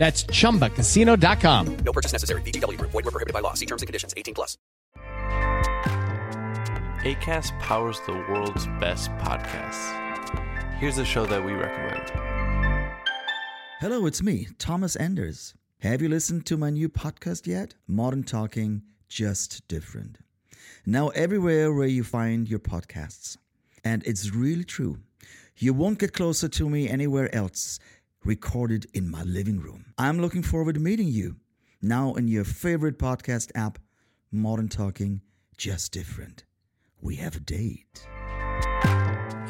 That's chumbacasino.com. No purchase necessary. VGW Group. Void were prohibited by law. See terms and conditions. 18 plus. ACAST powers the world's best podcasts. Here's a show that we recommend. Hello, it's me, Thomas Anders. Have you listened to my new podcast yet? Modern Talking, Just Different. Now, everywhere where you find your podcasts. And it's really true. You won't get closer to me anywhere else, recorded in my living room. I'm looking forward to meeting you now in your favorite podcast app, Modern Talking, Just Different. We have a date.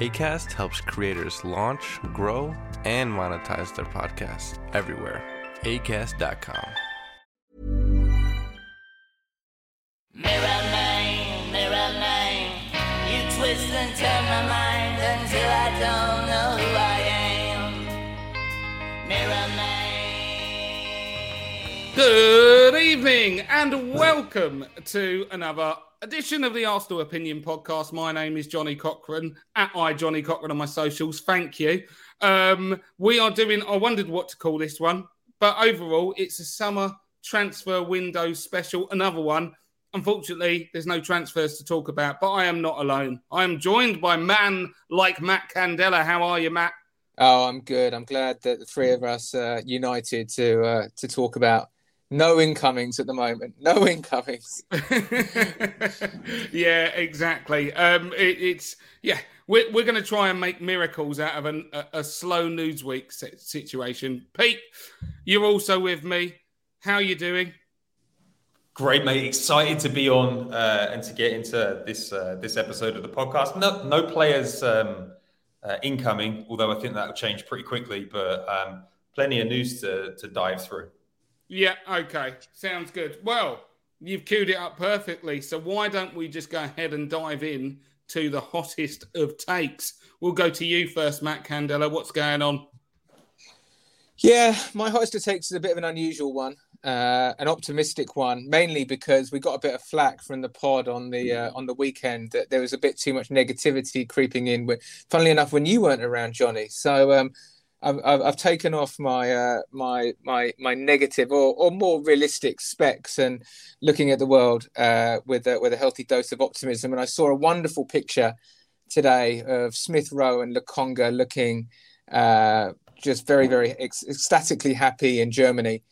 ACAST helps creators launch, grow, and monetize their podcasts everywhere. ACAST.com. Mirror man, mirror man, you twist and turn my mind until I don't know Good evening and welcome to another edition of the Arsenal Opinion Podcast. My name is Johnny Cochran at I Johnny Cochran on my socials. Thank you. Um, we are doing. I wondered what to call this one, but overall, it's a summer transfer window special. Another one. Unfortunately, there's no transfers to talk about, but I am not alone. I am joined by man like Matt Candela. How are you, Matt? Oh, I'm good. I'm glad that the three of us uh, united to uh, to talk about no incomings at the moment. No incomings. yeah, exactly. Um, it, it's yeah, we're we're going to try and make miracles out of an, a, a slow news week situation. Pete, you're also with me. How are you doing? Great, mate. Excited to be on uh, and to get into this uh, this episode of the podcast. No, no players um, uh, incoming, although I think that will change pretty quickly. But um, plenty of news to to dive through. Yeah, okay. Sounds good. Well, you've queued it up perfectly. So why don't we just go ahead and dive in to the hottest of takes? We'll go to you first, Matt Candela. What's going on? Yeah, my hottest of takes is a bit of an unusual one, uh, an optimistic one, mainly because we got a bit of flack from the pod on the uh, on the weekend that there was a bit too much negativity creeping in. With, funnily enough, when you weren't around, Johnny. So um, I've, I've, taken off my uh, my my my negative or, or more realistic specs and looking at the world uh, with a, with a healthy dose of optimism. And I saw a wonderful picture today of Smith Rowe and Lokonga looking uh, just very very ec- ecstatically happy in Germany.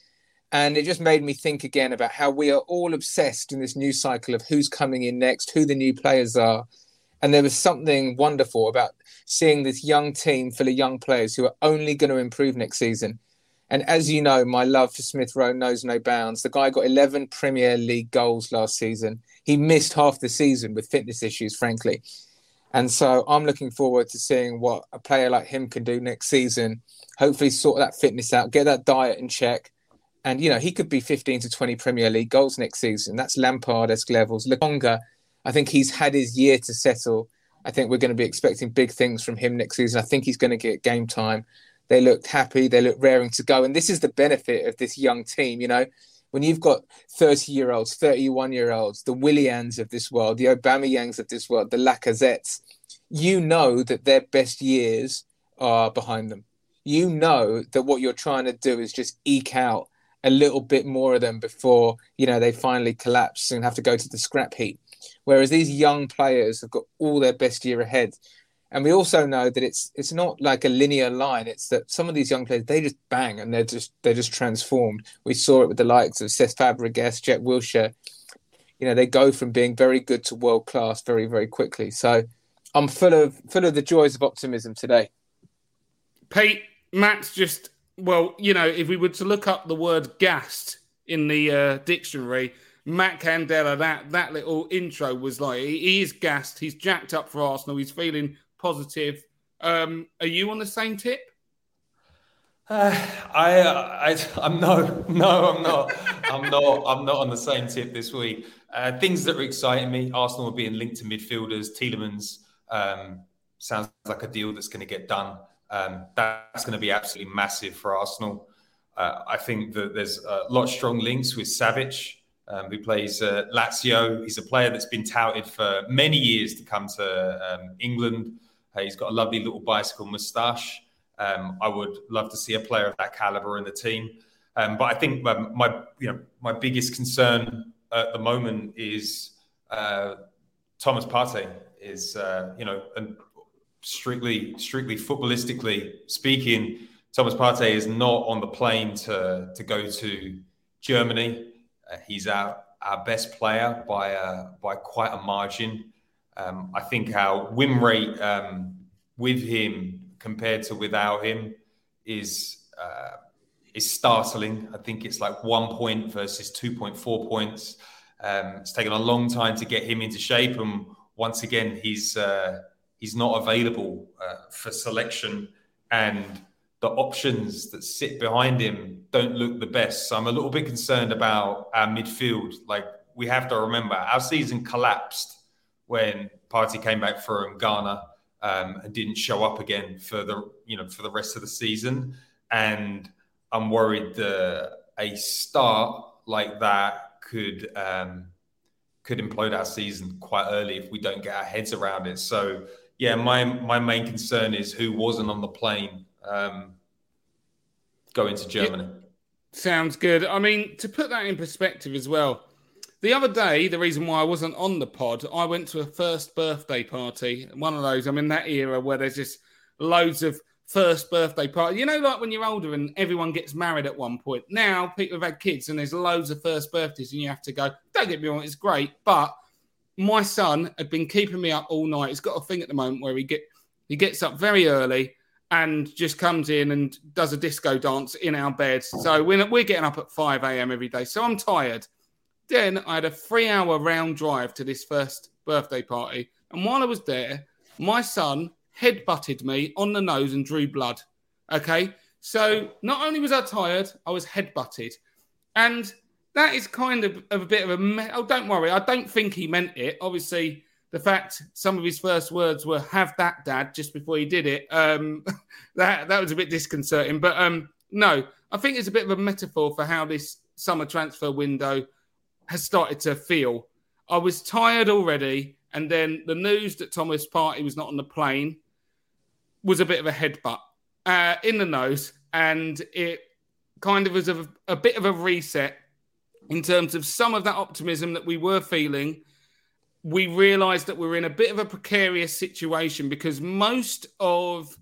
And it just made me think again about how we are all obsessed in this new cycle of who's coming in next, who the new players are. And there was something wonderful about seeing this young team full of young players who are only going to improve next season. And as you know, my love for Smith Rowe knows no bounds. The guy got 11 Premier League goals last season. He missed half the season with fitness issues, frankly. And so I'm looking forward to seeing what a player like him can do next season. Hopefully, sort that fitness out, get that diet in check. And, you know, he could be 15 to 20 Premier League goals next season. That's Lampard esque levels. Lokonga, I think he's had his year to settle. I think we're going to be expecting big things from him next season. I think he's going to get game time. They looked happy. They looked raring to go. And this is the benefit of this young team. You know, when you've got 30 year olds, 31 year olds, the Willians of this world, the Aubameyangs of this world, the Lacazettes, you know that their best years are behind them. You know that what you're trying to do is just eke out a little bit more of them before you know they finally collapse and have to go to the scrap heap. Whereas these young players have got all their best year ahead. And we also know that it's it's not like a linear line. It's that some of these young players they just bang and they're just they're just transformed. We saw it with the likes of Cesc Fabregas, Jack Wilshere. You know, they go from being very good to world class very very quickly. So I'm full of full of the joys of optimism today. Pete, Matt's just well, you know, if we were to look up the word gassed in the uh, dictionary, Matt Candela, that that little intro was like he, is gassed. He's jacked up for Arsenal. He's feeling positive. Um, are you on the same tip? Uh, I, I, I'm no, no, I'm not. I'm not. I'm not on the same tip this week. Uh, things that are exciting me: Arsenal being linked to midfielders. Tielemans um, sounds like a deal that's going to get done. Um, that's going to be absolutely massive for Arsenal. Uh, I think that there's a lot of strong links with Savic, um, who plays uh, Lazio. He's a player that's been touted for many years to come to um, England. Uh, he's got a lovely little bicycle moustache. Um, I would love to see a player of that caliber in the team. Um, but I think my, my, you know my biggest concern at the moment is uh, Thomas Partey is uh, you know and strictly strictly footballistically speaking, Thomas Partey is not on the plane to to go to Germany. Uh, he's our our best player by a, by quite a margin. Um, I think our win rate um, with him compared to without him is uh, is startling. I think it's like one point versus two point four points. Um, it's taken a long time to get him into shape, and once again, he's uh, he's not available uh, for selection, and the options that sit behind him don't look the best. So I'm a little bit concerned about our midfield. Like we have to remember, our season collapsed when Partey came back from Ghana um, and didn't show up again for the you know for the rest of the season. And I'm worried that a start like that could um, could implode our season quite early if we don't get our heads around it. So yeah, my my main concern is who wasn't on the plane um, going to Germany. Yeah, sounds good. I mean, to put that in perspective as well, the other day, the reason why I wasn't on the pod, I went to a first birthday party. One of those. I'm in that era where there's just loads of first birthday party. You know, like when you're older and everyone gets married at one point. Now people have had kids and there's loads of first birthdays, and you have to go. Don't get me wrong, it's great, but my son had been keeping me up all night. He's got a thing at the moment where he get he gets up very early and just comes in and does a disco dance in our bed. So we're, we're getting up at 5 a.m. every day. So I'm tired. Then I had a three hour round drive to this first birthday party. And while I was there, my son head butted me on the nose and drew blood. Okay. So not only was I tired, I was head butted. And that is kind of, of a bit of a. Me- oh, don't worry. I don't think he meant it. Obviously, the fact some of his first words were "Have that, Dad," just before he did it. Um, that that was a bit disconcerting. But um, no, I think it's a bit of a metaphor for how this summer transfer window has started to feel. I was tired already, and then the news that Thomas Partey was not on the plane was a bit of a headbutt uh, in the nose, and it kind of was a, a bit of a reset in terms of some of that optimism that we were feeling, we realized that we're in a bit of a precarious situation because most of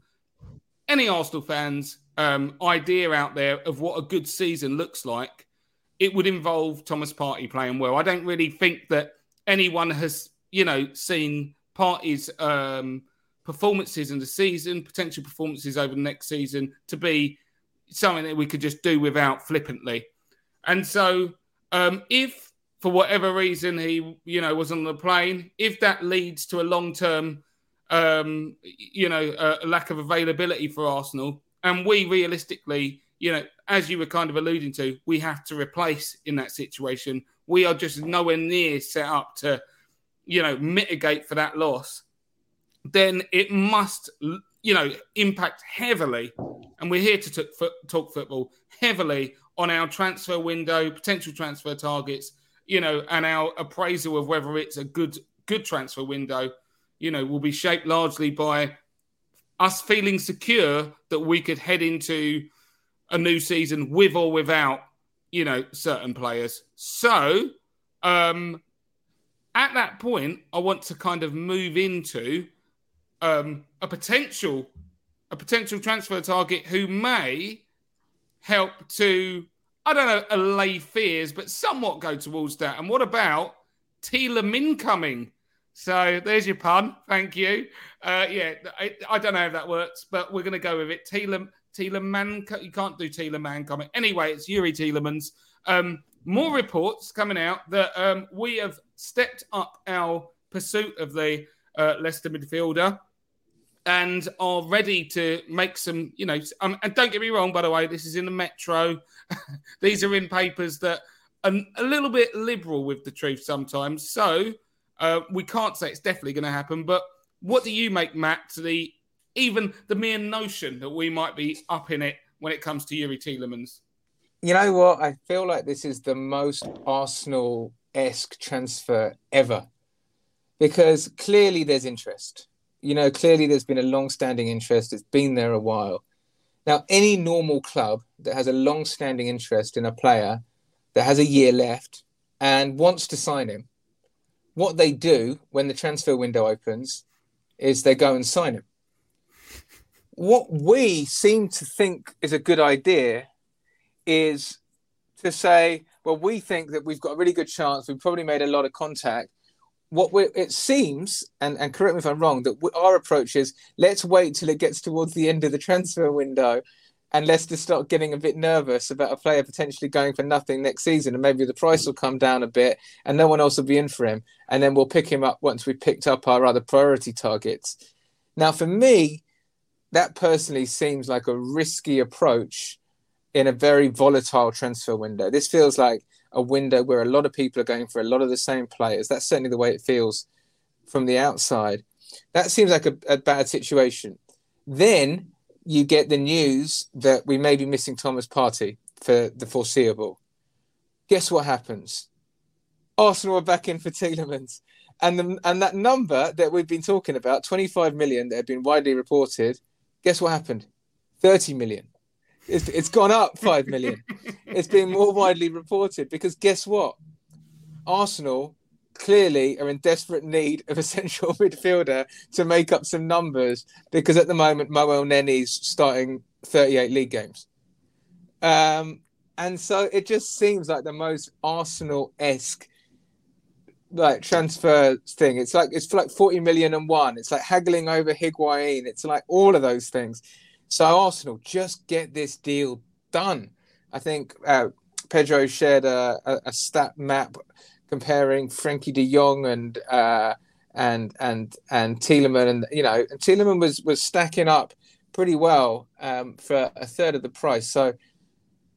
any Arsenal fans' um, idea out there of what a good season looks like, it would involve Thomas Partey playing well. I don't really think that anyone has, you know, seen Partey's um, performances in the season, potential performances over the next season, to be something that we could just do without flippantly. And so um, if for whatever reason he, you know, was on the plane, if that leads to a long term, um, you know, a lack of availability for Arsenal, and we realistically, you know, as you were kind of alluding to, we have to replace in that situation. We are just nowhere near set up to, you know, mitigate for that loss. Then it must, you know, impact heavily, and we're here to talk, talk football heavily on our transfer window, potential transfer targets, you know, and our appraisal of whether it's a good good transfer window, you know, will be shaped largely by us feeling secure that we could head into a new season with or without, you know, certain players. So, um, at that point, I want to kind of move into um, a potential a potential transfer target who may help to I don't know allay fears, but somewhat go towards that. And what about Tielemans coming? So there's your pun. Thank you. Uh, yeah, I, I, don't know if that works, but we're going to go with it. Tielemans, Tielemans, you can't do Tielemans coming. Anyway, it's Youri Tielemans. Um, more reports coming out that um, we have stepped up our pursuit of the uh, Leicester midfielder and are ready to make some, you know, um, and don't get me wrong, by the way, this is in the Metro. These are in papers that are a little bit liberal with the truth sometimes. So uh, we can't say it's definitely going to happen. But what do you make, Matt, to the even the mere notion that we might be up in it when it comes to Youri Tielemans? You know what? I feel like this is the most Arsenal esque transfer ever because clearly there's interest you know, clearly there's been a long-standing interest. It's been there a while. Now, any normal club that has a long-standing interest in a player that has a year left and wants to sign him, what they do when the transfer window opens is they go and sign him. What we seem to think is a good idea is to say, well, we think that we've got a really good chance. We've probably made a lot of contact what we it seems, and, and correct me if I'm wrong, that we, our approach is let's wait till it gets towards the end of the transfer window and let's just start getting a bit nervous about a player potentially going for nothing next season, and maybe the price will come down a bit, and no one else will be in for him, and then we'll pick him up once we've picked up our other priority targets. Now, for me, that personally seems like a risky approach in a very volatile transfer window. This feels like a window where a lot of people are going for a lot of the same players. That's certainly the way it feels from the outside. That seems like a, a bad situation. Then you get the news that we may be missing Thomas Partey for the foreseeable. Guess what happens? Arsenal are back in for Tielemans. And, the, and that number that we've been talking about, 25 million that have been widely reported, guess what happened? 30 million. It's, it's gone up five million. it's being more widely reported because guess what? Arsenal clearly are in desperate need of a central midfielder to make up some numbers because at the moment Mo Elneny's starting 38 league games. Um, and so it just seems like the most Arsenal esque like transfer thing. It's like it's for like 40 million and one. It's like haggling over Higuain. It's like all of those things. So Arsenal, just get this deal done. I think uh, Pedro shared a, a, a, stat map comparing Frenkie De Jong and uh, and and and Tielemans, and you know, Tielemans was was stacking up pretty well um, for a third of the price. So,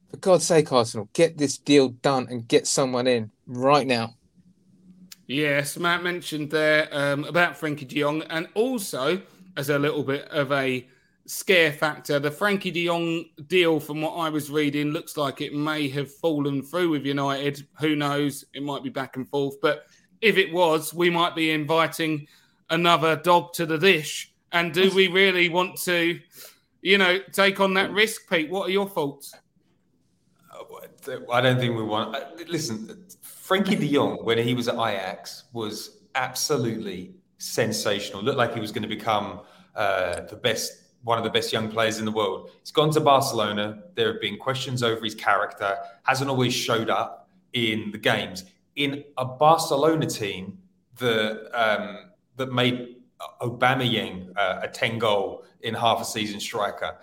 for God's sake, Arsenal, get this deal done and get someone in right now. Yes, Matt mentioned there um, about Frenkie De Jong, and also as a little bit of a scare factor. The Frenkie de Jong deal, from what I was reading, looks like it may have fallen through with United. Who knows? It might be back and forth. But if it was, we might be inviting another dog to the dish. And do we really want to, you know, take on that risk, Pete? What are your thoughts? I don't think we want. Uh, listen, Frenkie de Jong, when he was at Ajax, was absolutely sensational. Looked like he was going to become uh, the best one of the best young players in the world. He's gone to Barcelona. There have been questions over his character. Hasn't always showed up in the games. In a Barcelona team that um, that made Aubameyang uh, a ten goal in half a season striker.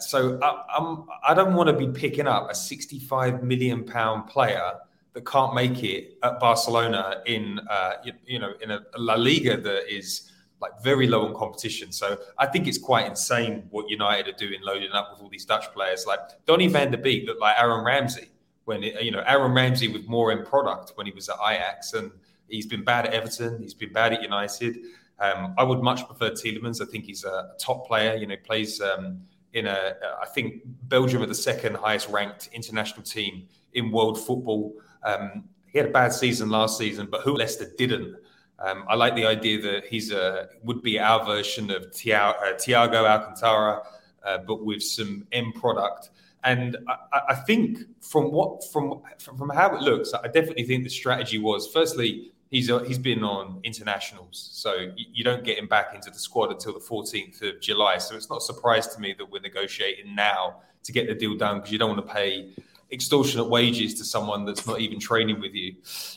So I, I'm I don't want to be picking up a 65 million pound player that can't make it at Barcelona in uh, you, you know in a La Liga that is like very low on competition. So I think it's quite insane what United are doing, loading up with all these Dutch players. Like Donny van der Beek looked like Aaron Ramsey when it, you know Aaron Ramsey with more in product when he was at Ajax, and he's been bad at Everton. He's been bad at United. Um, I would much prefer Tielemans. I think he's a top player. You know, plays um, in a, I think Belgium are the second highest ranked international team in world football. Um, he had a bad season last season, but who Leicester didn't. Um, I like the idea that he's a would be our version of Thiago uh, Alcantara, uh, but with some end product. And I, I, think from what from from how it looks, I definitely think the strategy was firstly he's uh, he's been on internationals, so you, you, don't get him back into the squad until the 14th of July. So it's not a surprise to me that we're negotiating now to get the deal done because you don't want to pay extortionate wages to someone that's not even training with you.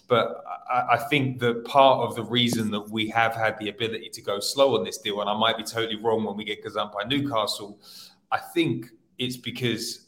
But I, I, think that part of the reason that we have had the ability to go slow on this deal, and I might be totally wrong when we get gazumped by Newcastle, I think it's because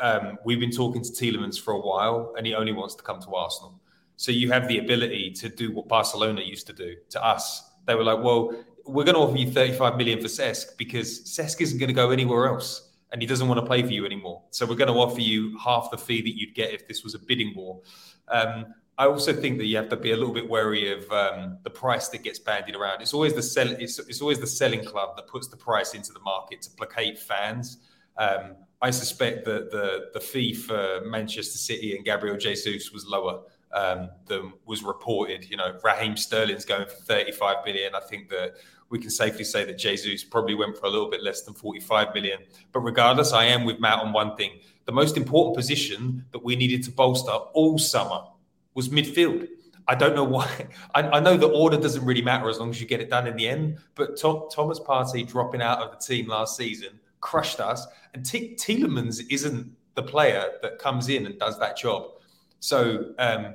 um, we've been talking to Tielemans for a while and he only wants to come to Arsenal. So you have the ability to do what Barcelona used to do to us. They were like, well, we're going to offer you 35 million for Cesc because Cesc isn't going to go anywhere else and he doesn't want to play for you anymore. So we're going to offer you half the fee that you'd get if this was a bidding war. Um, I also think that you have to be a little bit wary of um, the price that gets bandied around. It's always the sell. It's, it's, always the selling club that puts the price into the market to placate fans. Um, I suspect that the the fee for Manchester City and Gabriel Jesus was lower um, than was reported. You know, Raheem Sterling's going for 35 million. I think that we can safely say that Jesus probably went for a little bit less than 45 million. But regardless, I am with Matt on one thing. The most important position that we needed to bolster all summer was midfield. I don't know why. I, I, know the order doesn't really matter as long as you get it done in the end. But Tom, Thomas Partey dropping out of the team last season crushed us. And T- Tielemans isn't the player that comes in and does that job. So um,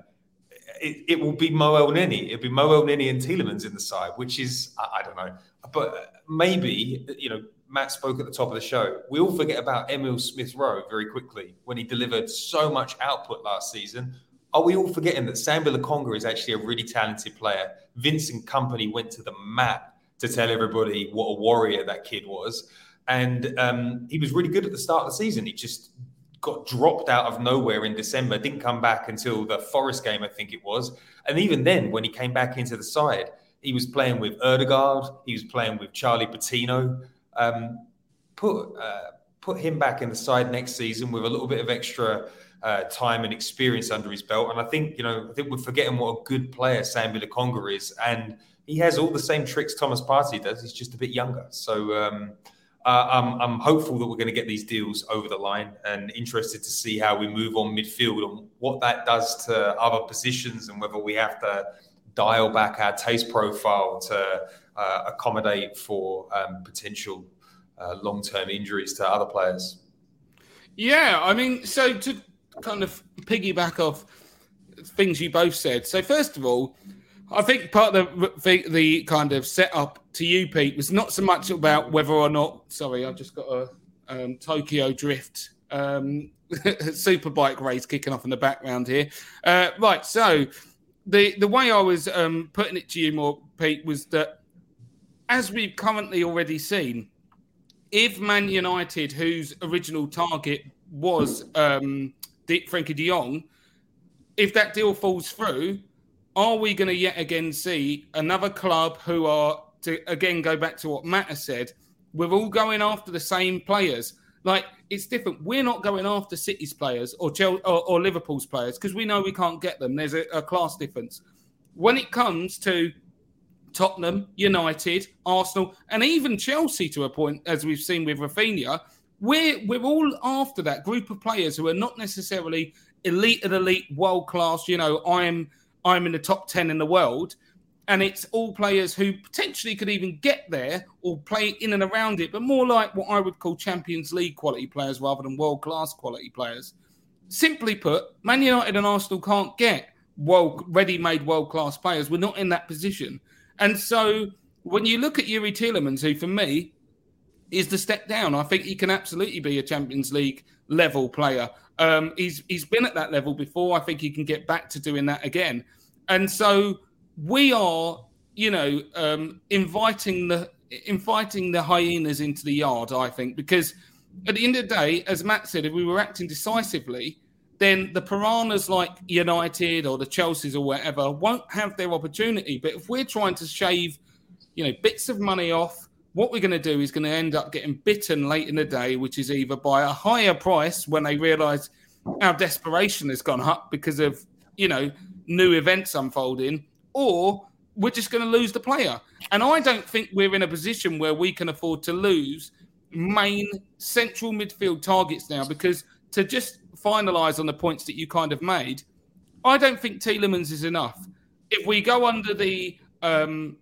it, it, will be Mo Elneny. It'll be Mo Elneny and Tielemans in the side, which is, I, I don't know. But maybe, you know, Matt spoke at the top of the show. We all forget about Emile Smith Rowe very quickly when he delivered so much output last season. Are we all forgetting that Sambi Lokonga is actually a really talented player? Vincent Kompany went to the mat to tell everybody what a warrior that kid was. And um, he was really good at the start of the season. He just got dropped out of nowhere in December, didn't come back until the Forest game, I think it was. And even then, when he came back into the side, he was playing with Odegaard, he was playing with Charlie Patino. Um, put uh, put him back in the side next season with a little bit of extra uh, time and experience under his belt. And I think, you know, I think we're forgetting what a good player Sambi Lokonga is. And he has all the same tricks Thomas Partey does. He's just a bit younger. So, um, uh, I'm, I'm, hopeful that we're going to get these deals over the line and interested to see how we move on midfield and what that does to other positions and whether we have to dial back our taste profile to uh, accommodate for um, potential uh, long term injuries to other players. Yeah, I mean, so to kind of piggyback off things you both said. So, first of all, I think part of the, the kind of setup to you, Pete, was not so much about whether or not. Sorry, I've just got a um, Tokyo Drift um, superbike race kicking off in the background here. Uh, right, so the the way I was um, putting it to you, more Pete, was that as we've currently already seen, if Man United, whose original target was um, Frenkie De Jong, if that deal falls through, are we going to yet again see another club who are to again go back to what Matt has said? We're all going after the same players. Like it's different. We're not going after City's players or Chelsea, or, or Liverpool's players because we know we can't get them. There's a, a class difference. When it comes to Tottenham, United, Arsenal, and even Chelsea to a point, as we've seen with Raphinha, we're we're all after that group of players who are not necessarily elite and elite, world class. You know, I'm I'm in the top 10 in the world. And it's all players who potentially could even get there or play in and around it, but more like what I would call Champions League quality players rather than world class quality players. Simply put, Man United and Arsenal can't get world ready-made world-class players. We're not in that position. And so when you look at Youri Tielemans, who for me is the step down, I think he can absolutely be a Champions League level player. Um, he's he's been at that level before. I think he can get back to doing that again. And so we are, you know, um, inviting the inviting the hyenas into the yard. I think because at the end of the day, as Matt said, if we were acting decisively, then the piranhas like United or the Chelseas or whatever won't have their opportunity. But if we're trying to shave, you know, bits of money off, what we're going to do is going to end up getting bitten late in the day, which is either by a higher price when they realise our desperation has gone up because of you know new events unfolding, or we're just going to lose the player. And I don't think we're in a position where we can afford to lose main central midfield targets now because to just finalise on the points that you kind of made, I don't think Tielemans is enough. If we go under the um,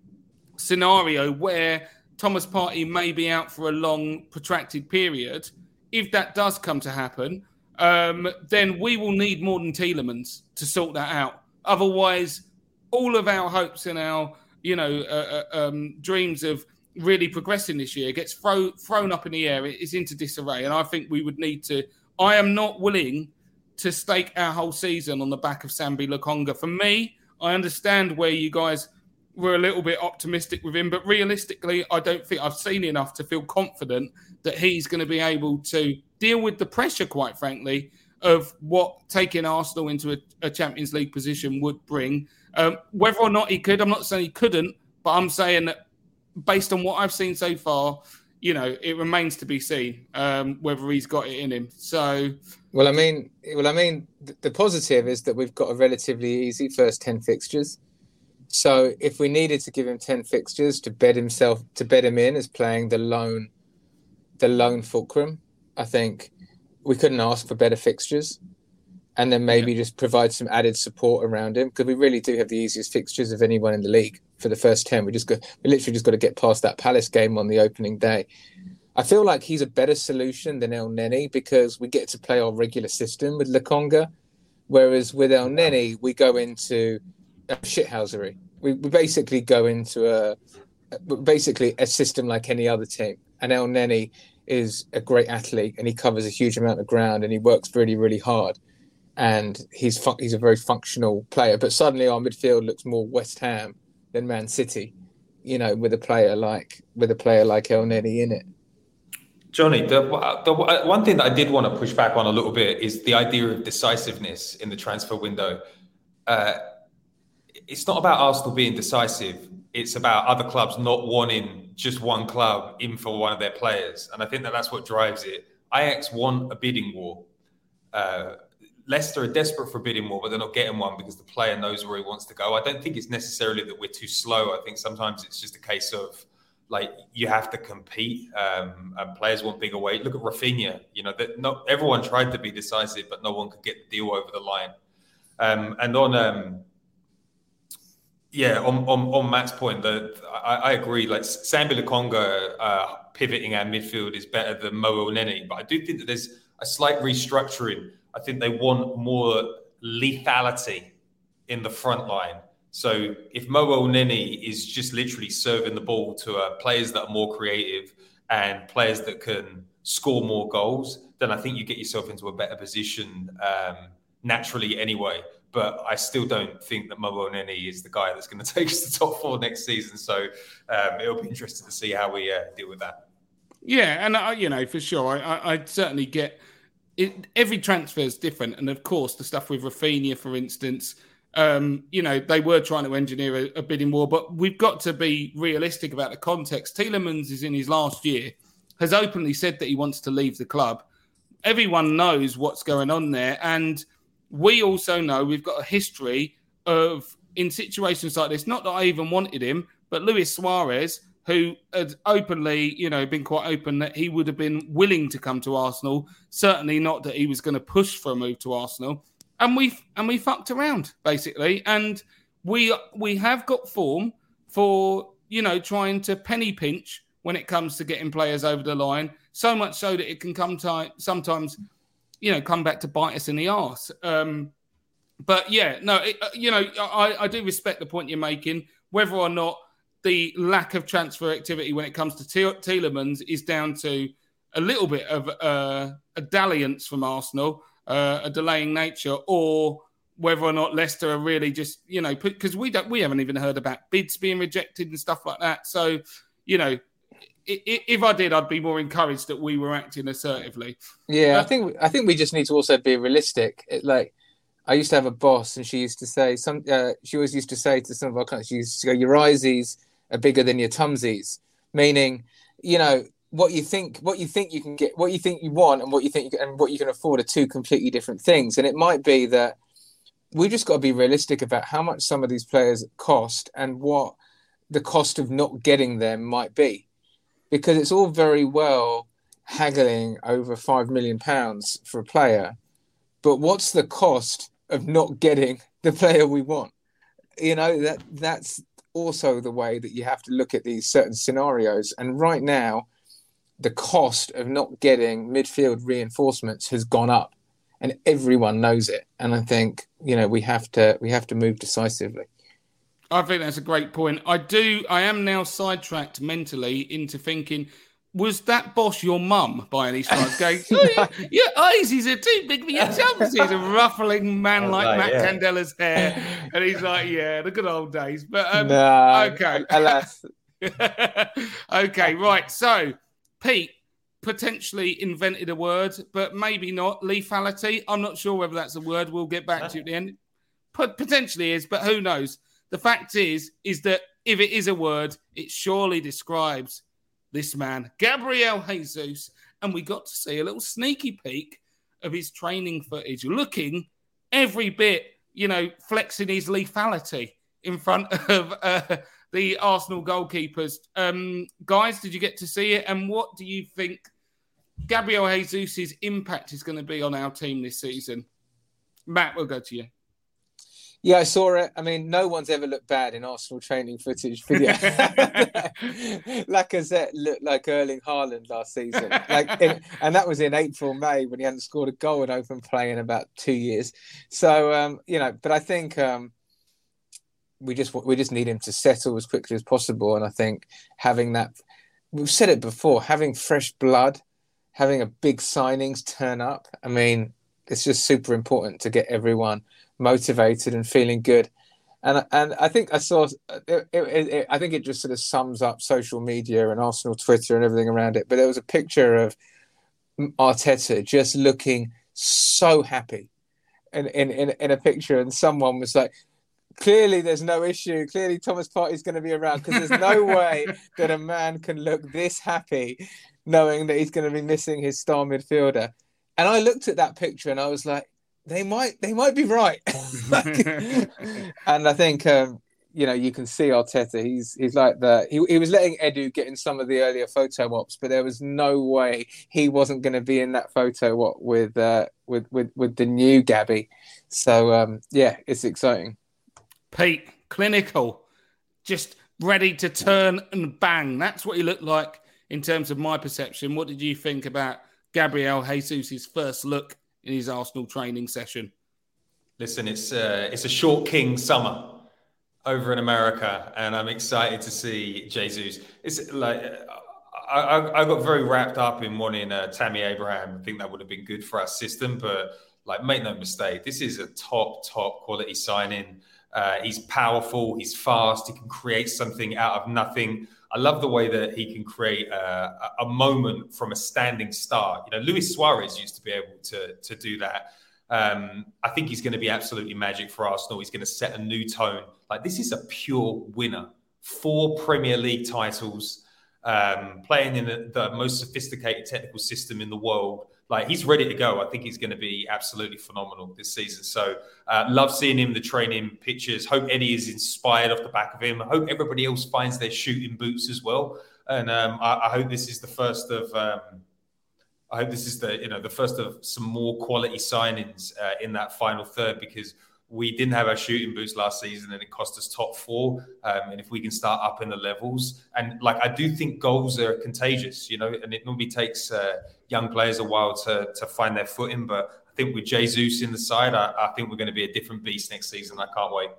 scenario where Thomas Partey may be out for a long, protracted period, if that does come to happen, um, then we will need more than Tielemans to sort that out. Otherwise, all of our hopes and our, you know, uh, uh, um, dreams of really progressing this year gets throw, thrown up in the air. It is into disarray, and I think we would need to. I am not willing to stake our whole season on the back of Sambi Lokonga. For me, I understand where you guys were a little bit optimistic with him, but realistically, I don't think I've seen enough to feel confident that he's going to be able to deal with the pressure, quite frankly, of what taking Arsenal into a, a Champions League position would bring. Um, whether or not he could, I'm not saying he couldn't, but I'm saying that based on what I've seen so far, you know, it remains to be seen um, whether he's got it in him. So, well, I mean, well, I mean, the positive is that we've got a relatively easy first ten fixtures. So if we needed to give him ten fixtures to bed himself to bed him in as playing the lone, the lone fulcrum, I think we couldn't ask for better fixtures, and then maybe yeah. just provide some added support around him because we really do have the easiest fixtures of anyone in the league for the first ten. We just got we literally just got to get past that Palace game on the opening day. I feel like he's a better solution than Elneny because we get to play our regular system with Lokonga, whereas with Elneny we go into a shithousery. We, we basically go into a basically a system like any other team. And Elneny is a great athlete and he covers a huge amount of ground and he works really really hard. And he's fu- he's a very functional player. But suddenly our midfield looks more West Ham than Man City. You know, with a player like with a player like Elneny in it. Johnny, the, the one thing that I did want to push back on a little bit is the idea of decisiveness in the transfer window. Uh, it's not about Arsenal being decisive. It's about other clubs not wanting just one club in for one of their players, and I think that that's what drives it. Ajax want a bidding war. Uh, Leicester are desperate for a bidding war, but they're not getting one because the player knows where he wants to go. I don't think it's necessarily that we're too slow. I think sometimes it's just a case of like you have to compete, um, and players want bigger weight. Look at Raphinha. You know that not everyone tried to be decisive, but no one could get the deal over the line. Um, and on um, yeah, on, on, on Matt's point, that I, I, agree. Like Sambi Lokonga uh, pivoting our midfield is better than Mo Elneny, but I do think that there's a slight restructuring. I think they want more lethality in the front line. So if Mo Elneny is just literally serving the ball to uh, players that are more creative and players that can score more goals, then I think you get yourself into a better position um, naturally anyway but I still don't think that Mo Elneny is the guy that's going to take us to top four next season. So um, it'll be interesting to see how we uh, deal with that. Yeah, and you know for sure, I, I certainly get it. Every transfer is different, and of course, the stuff with Raphinha, for instance. Um, you know, they were trying to engineer a, a, bidding war, but we've got to be realistic about the context. Tielemans is in his last year, has openly said that he wants to leave the club. Everyone knows what's going on there, and we also know we've got a history of in situations like this. Not that I even wanted him, but Luis Suarez, who had openly, you know, been quite open that he would have been willing to come to Arsenal. Certainly not that he was going to push for a move to Arsenal. And we and we fucked around basically, and we we have got form for you know trying to penny pinch when it comes to getting players over the line. So much so that it can come to sometimes you know, come back to bite us in the arse. Um, but yeah, no, it, uh, you know, I, I do respect the point you're making. Whether or not the lack of transfer activity when it comes to Tielemans is down to a little bit of uh, a dalliance from Arsenal, uh, a delaying nature, or whether or not Leicester are really just you know because we don't we haven't even heard about bids being rejected and stuff like that. So you know if I did, I'd be more encouraged that we were acting assertively. Yeah, uh, I think I think we just need to also be realistic. It, like I used to have a boss, and she used to say some. Uh, she always used to say to some of our clients, "She used to go, your eyesies are bigger than your tumsies," meaning you know, what you think, what you think you can get, what you think you want, and what you think you can, and what you can afford are two completely different things. And it might be that we just got to be realistic about how much some of these players cost and what the cost of not getting them might be, because it's all very well haggling over five million pounds for a player, but what's the cost of not getting the player we want? You know that that's also the way that you have to look at these certain scenarios. And right now, the cost of not getting midfield reinforcements has gone up, and everyone knows it. And I think you know we have to we have to move decisively. I think that's a great point. I do. I am now sidetracked mentally into thinking. Was that boss your mum by any chance? Going, oh, yeah, your eyes too big for your chums. He's a ruffling man like, like, Matt yeah. Candela's hair, and he's like, "Yeah, the good old days." But um, No, okay, alas. okay, right. So, Pete potentially invented a word, but maybe not. Lethality. I'm not sure whether that's a word. We'll get back to at the end. Pot- potentially is, but who knows? The fact is, is that if it is a word, it surely describes this man, Gabriel Jesus, and we got to see a little sneaky peek of his training footage, looking every bit, you know, flexing his lethality in front of uh, the Arsenal goalkeepers. Um, guys, did you get to see it? And what do you think Gabriel Jesus' impact is going to be on our team this season? Matt, we'll go to you. Yeah, I saw it. I mean, no one's ever looked bad in Arsenal training footage video. Lacazette looked like Erling Haaland last season, like, in, and that was in April, May when he hadn't scored a goal in open play in about two years. So, um, you know, but I think um, we just we just need him to settle as quickly as possible, and I think having that, we've said it before, having fresh blood, having a big signings turn up. I mean, it's just super important to get everyone motivated and feeling good. And and I think I saw it, it, it, I think it just sort of sums up social media and Arsenal Twitter and everything around it. But there was a picture of Arteta just looking so happy, in in in, in a picture, and someone was like. Clearly, there's no issue. Clearly, Thomas Partey's going to be around because there's no way that a man can look this happy, knowing that he's going to be missing his star midfielder. And I looked at that picture and I was like, they might they might be right. and I think um, you know you can see Arteta. He's he's like the he, he was letting Edu get in some of the earlier photo ops, but there was no way he wasn't going to be in that photo op with uh, with with with the new Gabby. So um, yeah, it's exciting. Pete, clinical, just ready to turn and bang. That's what he looked like in terms of my perception. What did you think about Gabriel Jesus' first look in his Arsenal training session? Listen, it's uh, it's a short king summer over in America, and I'm excited to see Jesus. It's like I, I, I got very wrapped up in wanting uh, Tammy Abraham. I think that would have been good for our system, but like make no mistake, this is a top top quality signing. Uh, he's powerful, he's fast, he can create something out of nothing. I love the way that he can create a, a moment from a standing start. You know, Luis Suarez used to be able to to do that. Um, I think he's going to be absolutely magic for Arsenal. He's going to set a new tone. Like this is a pure winner. Four Premier League titles, um, playing in the, the most sophisticated technical system in the world. Like he's ready to go. I think he's going to be absolutely phenomenal this season. So uh, love seeing him, the training pictures. Hope Eddie is inspired off the back of him. I hope everybody else finds their shooting boots as well. And um, I, I, hope this is the first of. Um, I hope this is the you know the first of some more quality signings uh, in that final third because we didn't have our shooting boots last season and it cost us top four. Um, and if we can start up in the levels, and like I do think goals are contagious, you know, and it normally takes uh, young players a while to to find their footing. But I think with Jesus in the side, I, I think we're going to be a different beast next season. I can't wait.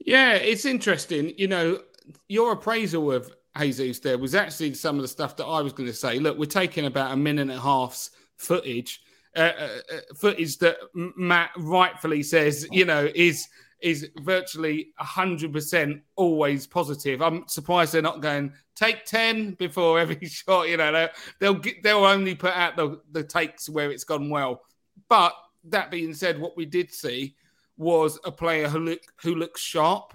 Yeah, it's interesting. You know, your appraisal of Jesus there was actually some of the stuff that I was going to say. Look, we're taking about a minute and a half's footage uh, uh, footage that Matt rightfully says, you know, is is virtually hundred percent always positive. I'm surprised they're not going take ten before every shot. You know, they'll they'll, get, they'll only put out the the takes where it's gone well. But that being said, what we did see was a player who look who looks sharp.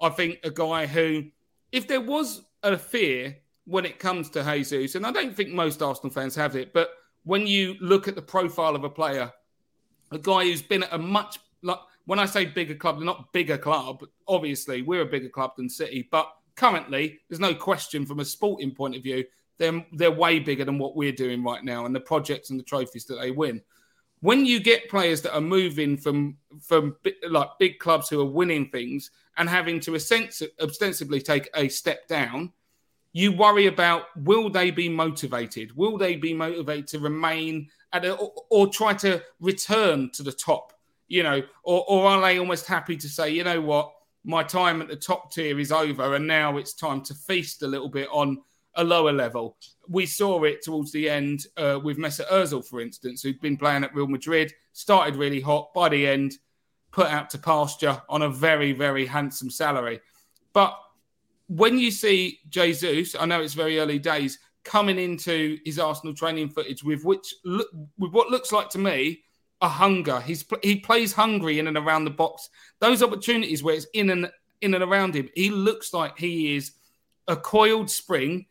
I think a guy who, if there was a fear when it comes to Jesus, and I don't think most Arsenal fans have it, but when you look at the profile of a player, a guy who's been at a much like when I say bigger club, not bigger club. Obviously, we're a bigger club than City, but currently, there's no question from a sporting point of view, they're they're way bigger than what we're doing right now, and the projects and the trophies that they win. When you get players that are moving from from like big clubs who are winning things and having to ostensibly take a step down, you worry about will they be motivated? Will they be motivated to remain at a, or, or try to return to the top? You know, or, or are they almost happy to say, you know what, my time at the top tier is over, and now it's time to feast a little bit on a lower level. We saw it towards the end uh, with Mesut Ozil, for instance, who'd been playing at Real Madrid, started really hot, by the end, put out to pasture on a very, very handsome salary. But when you see Jesus, I know it's very early days, coming into his Arsenal training footage with which with what looks like to me a hunger. He's he plays hungry in and around the box. Those opportunities where it's in and in and around him, he looks like he is a coiled spring.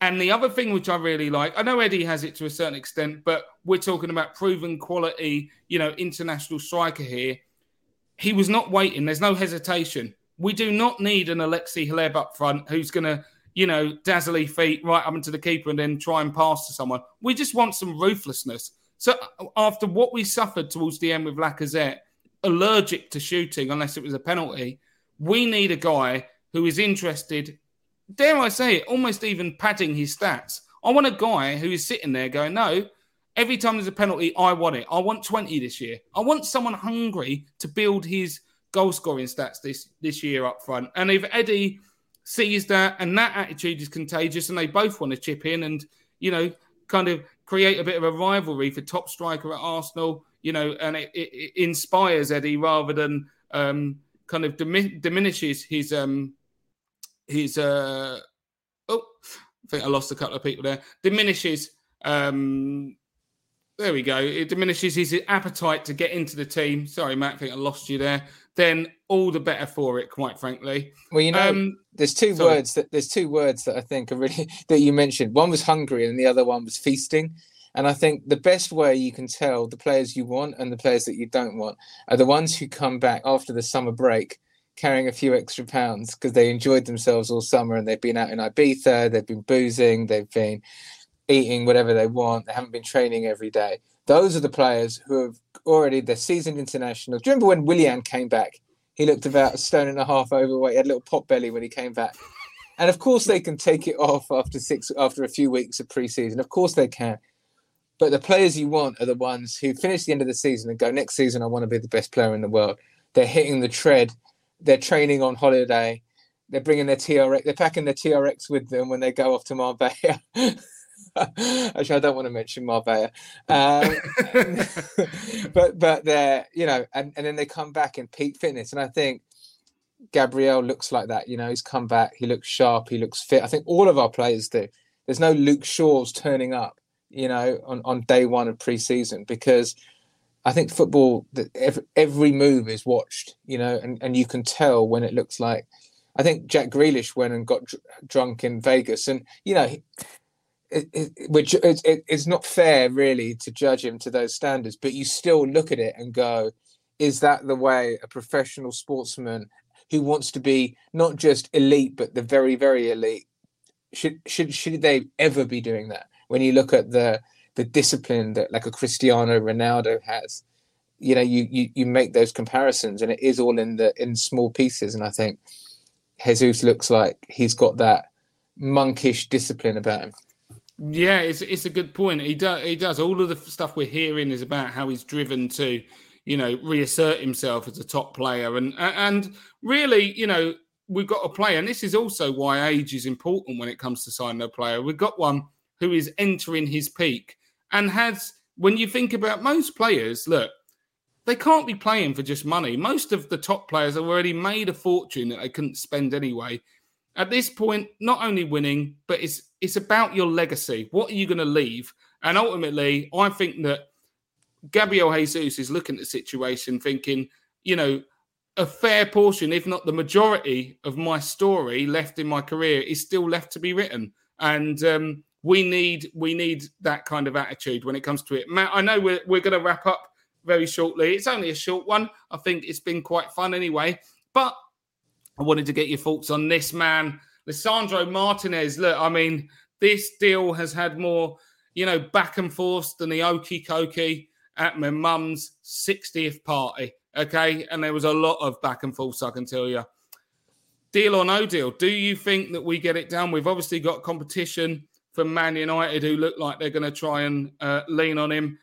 And the other thing which I really like, I know Eddie has it to a certain extent, but we're talking about proven quality, you know, international striker here. He was not waiting. There's no hesitation. We do not need an Alexi Hleb up front who's going to, you know, dazzle feet right up into the keeper and then try and pass to someone. We just want some ruthlessness. So uh, after what we suffered towards the end with Lacazette, allergic to shooting unless it was a penalty, we need a guy who is interested, dare I say it, almost even padding his stats. I want a guy who is sitting there going, no, every time there's a penalty, I want it. I want 20 this year. I want someone hungry to build his goal scoring stats this, this year up front. And if Eddie sees that and that attitude is contagious and they both want to chip in and, you know, kind of create a bit of a rivalry for top striker at Arsenal, you know, and it, it, it inspires Eddie rather than um, kind of dimi- diminishes his um, his uh, oh, I think I lost a couple of people there. Diminishes um, there we go. It diminishes his appetite to get into the team. Sorry, Matt, I think I lost you there. Then all the better for it, quite frankly. Well, you know, um, there's two sorry. words that there's two words that I think are really that you mentioned. One was hungry, and the other one was feasting. And I think the best way you can tell the players you want and the players that you don't want are the ones who come back after the summer break carrying a few extra pounds because they enjoyed themselves all summer and they've been out in Ibiza, they've been boozing, they've been eating whatever they want. They haven't been training every day. Those are the players who have already they're seasoned internationals. Do you remember when Willian came back? He looked about a stone and a half overweight. He had a little pot belly when he came back. And of course they can take it off after six after a few weeks of preseason. Of course they can. But the players you want are the ones who finish the end of the season and go, next season I want to be the best player in the world. They're hitting the tread. They're training on holiday. They're bringing their TRX. They're packing their TRX with them when they go off to Marbella. Actually, I don't want to mention Marbella, um, but but they're you know, and, and then they come back in peak fitness, and I think Gabriel looks like that. You know, he's come back, he looks sharp, he looks fit. I think all of our players do. There's no Luke Shaws turning up, you know, on, on day one of preseason because I think football, every, every move is watched, you know, and, and you can tell when it looks like. I think Jack Grealish went and got dr- drunk in Vegas, and you know, it, it, which it, it's not fair really to judge him to those standards but you still look at it and go is that the way a professional sportsman who wants to be not just elite but the very very elite should should should they ever be doing that? When you look at the the discipline that like a Cristiano Ronaldo has you know you you, you make those comparisons and it is all in the in small pieces and I think Jesus looks like he's got that monkish discipline about him yeah, it's it's a good point. He does he does all of the stuff we're hearing is about how he's driven to, you know, reassert himself as a top player, and and really, you know, we've got a player, and this is also why age is important when it comes to signing a player. We've got one who is entering his peak and has. When you think about most players, look, they can't be playing for just money. Most of the top players have already made a fortune that they couldn't spend anyway. At this point, not only winning, but it's it's about your legacy. What are you going to leave? And ultimately, I think that Gabriel Jesus is looking at the situation thinking, you know, a fair portion, if not the majority of my story left in my career is still left to be written. and um, we need we need that kind of attitude when it comes to it. Matt, I know we're we're going to wrap up very shortly. It's only a short one. I think it's been quite fun anyway. But I wanted to get your thoughts on this man, Lisandro Martinez. Look, I mean, this deal has had more, you know, back and forth than the okey cokey at my mum's 60th party. Okay. And there was a lot of back and forth, I can tell you. Deal or no deal? Do you think that we get it done? We've obviously got competition from Man United who look like they're going to try and uh, lean on him.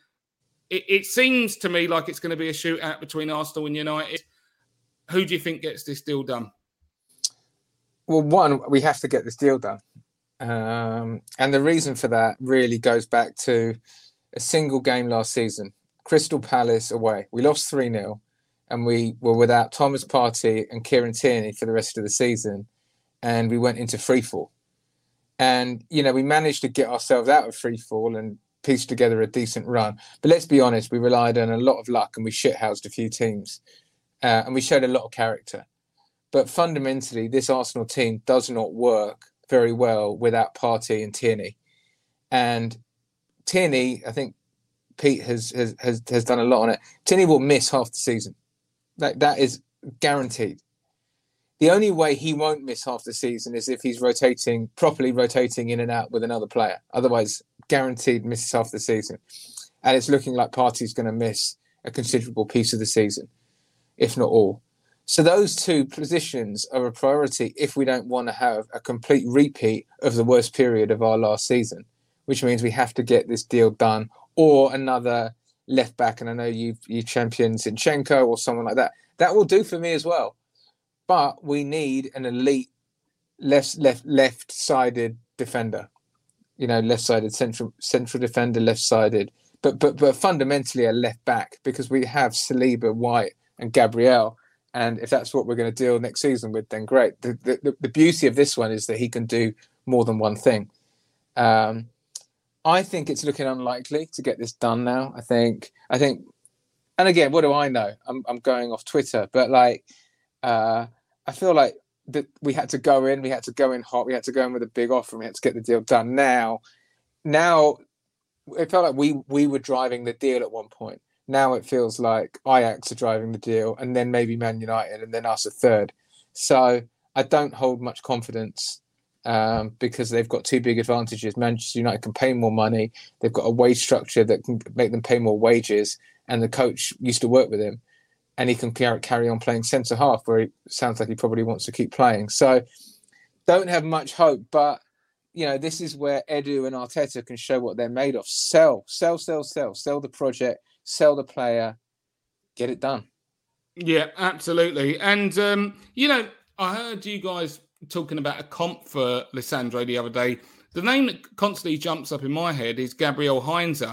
It, it seems to me like it's going to be a shootout between Arsenal and United. Who do you think gets this deal done? Well, one, we have to get this deal done. Um, and the reason for that really goes back to a single game last season Crystal Palace away. We lost 3 0 and we were without Thomas Partey and Kieran Tierney for the rest of the season. And we went into free fall. And, you know, we managed to get ourselves out of free fall and piece together a decent run. But let's be honest, we relied on a lot of luck and we shithoused a few teams. Uh, and we showed a lot of character. But fundamentally, this Arsenal team does not work very well without Partey and Tierney. And Tierney, I think Pete has, has has has done a lot on it. Tierney will miss half the season. That that is guaranteed. The only way he won't miss half the season is if he's rotating properly, rotating in and out with another player. Otherwise, guaranteed misses half the season. And it's looking like Partey's going to miss a considerable piece of the season, if not all. So those two positions are a priority if we don't want to have a complete repeat of the worst period of our last season, which means we have to get this deal done or another left back. And I know you you champion Zinchenko or someone like that. That will do for me as well. But we need an elite left left left sided defender. You know, left sided central central defender, left sided. But but but fundamentally a left back because we have Saliba, White, and Gabriel and if that's what we're going to deal next season with, then great. The, the, the beauty of this one is that he can do more than one thing. Um, I think it's looking unlikely to get this done now. I think, I think, and again, what do I know? I'm, I'm going off Twitter, but like, uh, I feel like that we had to go in, we had to go in hot, we had to go in with a big offer, and we had to get the deal done. Now, now, it felt like we we were driving the deal at one point. Now it feels like Ajax are driving the deal, and then maybe Man United, and then us a third. So I don't hold much confidence um, because they've got two big advantages. Manchester United can pay more money. They've got a wage structure that can make them pay more wages, and the coach used to work with him, and he can carry on playing centre half, where it sounds like he probably wants to keep playing. So don't have much hope, but you know this is where Edu and Arteta can show what they're made of. Sell, sell, sell, sell, sell the project sell the player, get it done. Yeah, absolutely. And um, you know, I heard you guys talking about a comp for Lisandro the other day. The name that constantly jumps up in my head is Gabriel Heinze.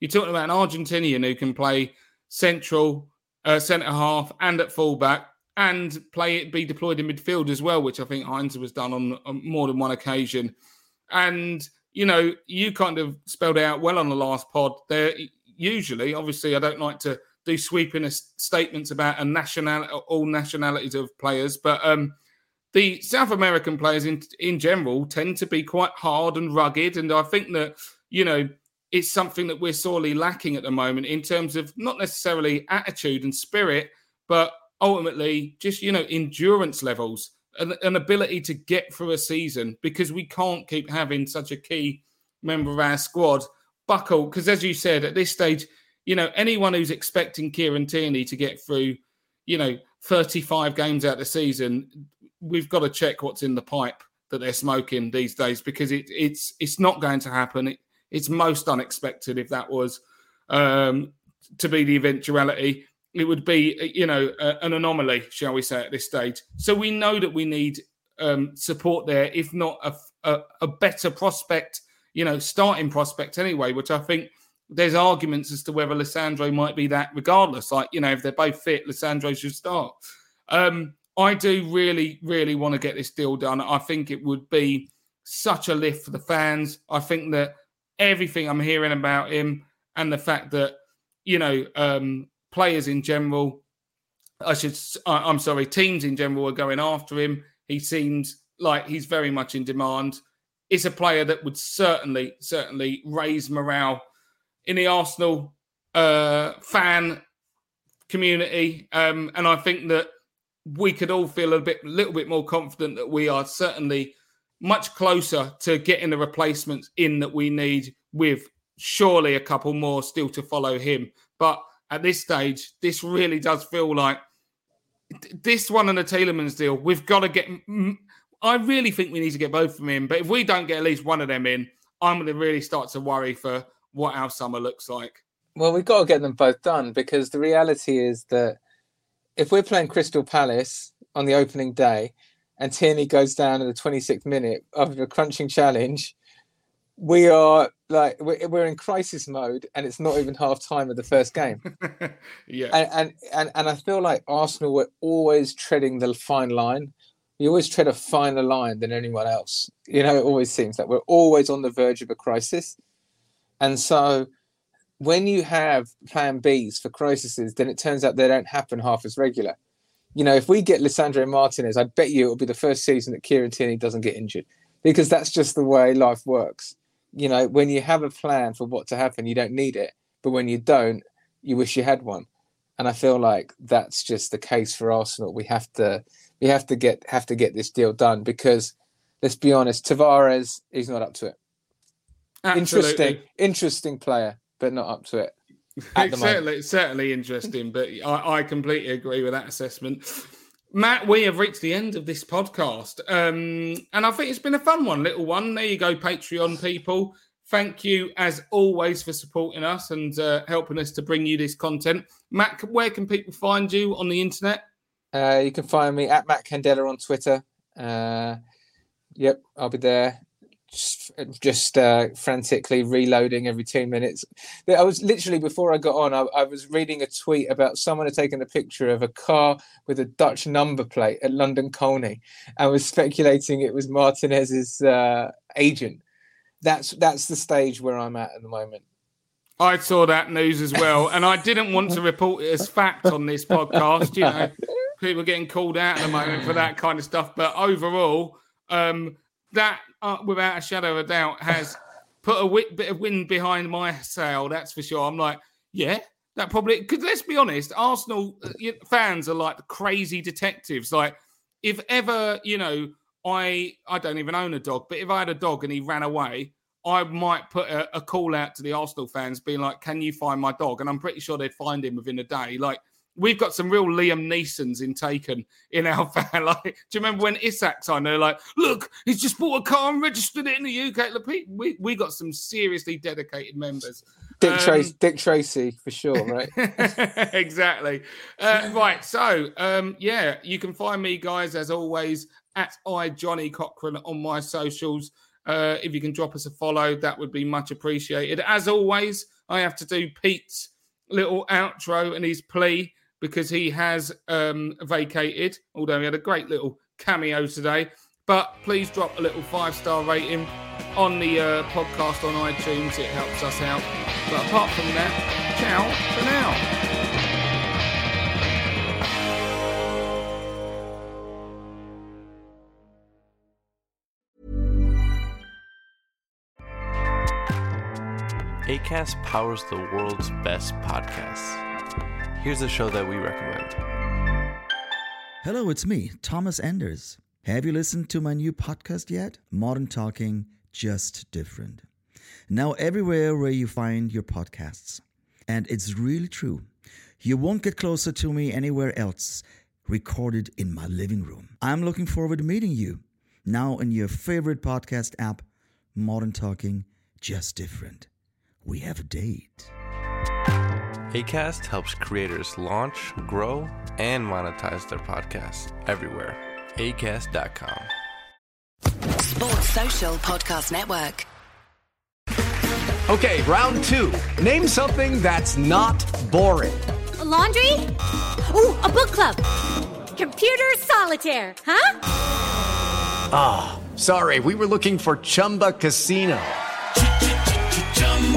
You're talking about an Argentinian who can play central, uh, centre half, and at fullback, and play it be deployed in midfield as well, which I think Heinze was done on, on more than one occasion. And you know, you kind of spelled out well on the last pod. There, usually, obviously, I don't like to do sweeping statements about a all nationalities of players, but um, the South American players in in general tend to be quite hard and rugged, and I think that you know it's something that we're sorely lacking at the moment in terms of not necessarily attitude and spirit, but ultimately just you know endurance levels, and an ability to get through a season because we can't keep having such a key member of our squad buckle because, as you said, at this stage, you know, anyone who's expecting Kieran Tierney to get through, you know, 35 games out of the season, we've got to check what's in the pipe that they're smoking these days because it, it's it's not going to happen. It, it's most unexpected if that was um, to be the eventuality. It would be, you know, an anomaly, shall we say, at this stage. So we know that we need um, support there, if not a, a, a better prospect you know, starting prospect anyway, which I think there's arguments as to whether Lisandro might be that regardless. Like, you know, if they're both fit, Lisandro should start. Um, I do really, really want to get this deal done. I think it would be such a lift for the fans. I think that everything I'm hearing about him and the fact that, you know, um, players in general, I should, I'm sorry, teams in general are going after him. He seems like he's very much in demand is a player that would certainly, certainly raise morale in the Arsenal uh, fan community. Um, and I think that we could all feel a bit, little bit more confident that we are certainly much closer to getting the replacements in that we need with surely a couple more still to follow him. But at this stage, this really does feel like this one and the Tielemans deal. We've got to get. I really think we need to get both of them in. But if we don't get at least one of them in, I'm going to really start to worry for what our summer looks like. Well, we've got to get them both done because the reality is that if we're playing Crystal Palace on the opening day and Tierney goes down in the 26th minute after a crunching challenge, we are like we're in crisis mode and it's not even half time of the first game yeah and, and and and i feel like arsenal were always treading the fine line we always tread a finer line than anyone else you know it always seems that we're always on the verge of a crisis and so when you have plan b's for crises then it turns out they don't happen half as regular you know if we get Lisandro Martinez I bet you it'll be the first season that Kieran Tierney doesn't get injured because that's just the way life works you know, when you have a plan for what to happen, you don't need it. But when you don't, you wish you had one. And I feel like that's just the case for Arsenal. We have to we have to get have to get this deal done because let's be honest, Tavares he's not up to it. Absolutely. Interesting, interesting player, but not up to it. It's certainly, certainly interesting, but I, I completely agree with that assessment. Matt, we have reached the end of this podcast. Um, and I think it's been a fun one, little one. There you go, Patreon people. Thank you, as always, for supporting us and uh, helping us to bring you this content. Matt, where can people find you on the internet? Uh, you can find me at Matt Candela on Twitter. Uh, yep, I'll be there just, just uh, frantically reloading every two minutes. I was literally before I got on, I, I, was reading a tweet about someone had taken a picture of a car with a Dutch number plate at London Colney, and was speculating it was Martinez's uh, agent. That's that's the stage where I'm at at the moment. I saw that news as well, and I didn't want to report it as fact on this podcast. You know, people getting called out at the moment for that kind of stuff, but overall. Um, that, uh, without a shadow of a doubt, has put a w- bit of wind behind my sail. That's for sure. I'm like, yeah, that probably. Because let's be honest, Arsenal uh, fans are like crazy detectives. Like, if ever, you know, I I don't even own a dog, but if I had a dog and he ran away, I might put a, a, call out to the Arsenal fans, being like, "Can you find my dog?" And I'm pretty sure they'd find him within a day. Like we've got some real Liam Neesons in Taken in our fan. Like, do you remember when Isak signed? They're like, look, he's just bought a car and registered it in the UK. Look, we we got some seriously dedicated members. Dick, um, Tracy, Dick Tracy for sure, right? exactly. Uh, right. So, um, yeah, you can find me, guys, as always, at I Johnny Cochran on my socials. Uh, if you can drop us a follow, that would be much appreciated. As always, I have to do Pete's little outro and his plea because he has um, vacated, although he had a great little cameo today. But please drop a little five star rating on the uh, podcast on iTunes, it helps us out. But apart from that, ciao for now. ACAST powers the world's best podcasts Here's a show that we recommend. Hello, it's me, Thomas Anders. Have you listened to my new podcast yet? Modern Talking, just different. Now, everywhere where you find your podcasts. And it's really true. You won't get closer to me anywhere else, recorded in my living room. I'm looking forward to meeting you now in your favorite podcast app, Modern Talking, just different. We have a date. ACAST helps creators launch, grow, and monetize their podcasts everywhere. ACAST.com. Sports Social Podcast Network. Okay, round two. Name something that's not boring. A laundry? Ooh, a book club. Computer solitaire, huh? Ah, oh, sorry, we were looking for Chumba Casino.